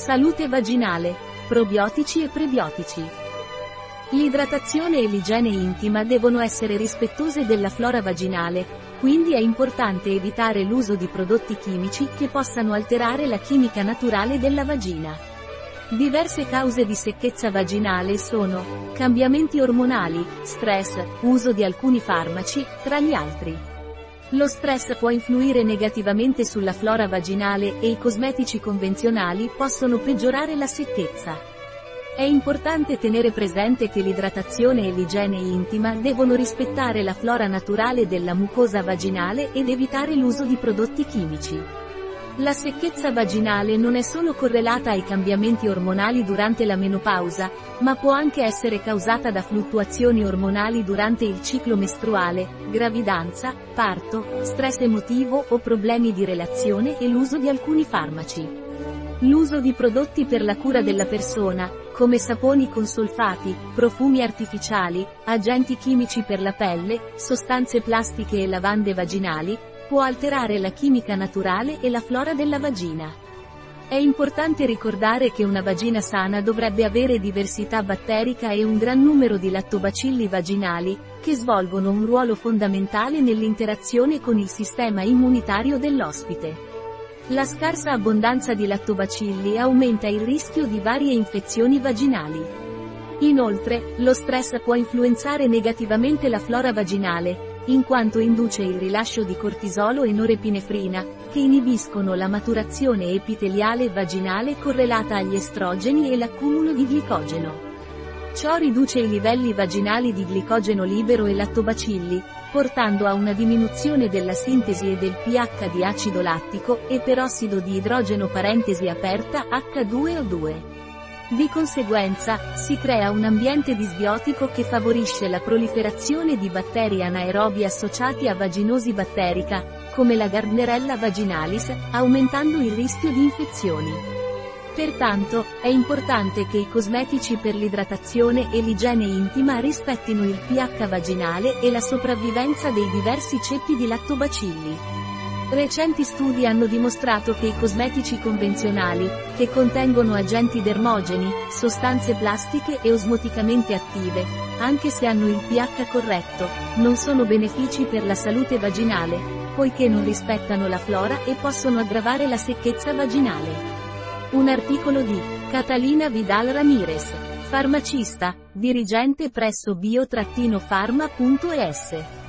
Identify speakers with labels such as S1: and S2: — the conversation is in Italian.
S1: Salute vaginale, probiotici e prebiotici. L'idratazione e l'igiene intima devono essere rispettose della flora vaginale, quindi è importante evitare l'uso di prodotti chimici che possano alterare la chimica naturale della vagina. Diverse cause di secchezza vaginale sono cambiamenti ormonali, stress, uso di alcuni farmaci, tra gli altri. Lo stress può influire negativamente sulla flora vaginale e i cosmetici convenzionali possono peggiorare la secchezza. È importante tenere presente che l'idratazione e l'igiene intima devono rispettare la flora naturale della mucosa vaginale ed evitare l'uso di prodotti chimici. La secchezza vaginale non è solo correlata ai cambiamenti ormonali durante la menopausa, ma può anche essere causata da fluttuazioni ormonali durante il ciclo mestruale, gravidanza, parto, stress emotivo o problemi di relazione e l'uso di alcuni farmaci. L'uso di prodotti per la cura della persona, come saponi con solfati, profumi artificiali, agenti chimici per la pelle, sostanze plastiche e lavande vaginali, può alterare la chimica naturale e la flora della vagina. È importante ricordare che una vagina sana dovrebbe avere diversità batterica e un gran numero di lattobacilli vaginali, che svolgono un ruolo fondamentale nell'interazione con il sistema immunitario dell'ospite. La scarsa abbondanza di lattobacilli aumenta il rischio di varie infezioni vaginali. Inoltre, lo stress può influenzare negativamente la flora vaginale, in quanto induce il rilascio di cortisolo e norepinefrina, che inibiscono la maturazione epiteliale vaginale correlata agli estrogeni e l'accumulo di glicogeno. Ciò riduce i livelli vaginali di glicogeno libero e lattobacilli, portando a una diminuzione della sintesi e del pH di acido lattico e perossido di idrogeno parentesi aperta H2O2. Di conseguenza, si crea un ambiente disbiotico che favorisce la proliferazione di batteri anaerobi associati a vaginosi batterica, come la Gardnerella vaginalis, aumentando il rischio di infezioni. Pertanto, è importante che i cosmetici per l'idratazione e l'igiene intima rispettino il pH vaginale e la sopravvivenza dei diversi ceppi di lattobacilli. Recenti studi hanno dimostrato che i cosmetici convenzionali, che contengono agenti dermogeni, sostanze plastiche e osmoticamente attive, anche se hanno il pH corretto, non sono benefici per la salute vaginale, poiché non rispettano la flora e possono aggravare la secchezza vaginale. Un articolo di Catalina Vidal Ramirez, farmacista, dirigente presso bio-pharma.es.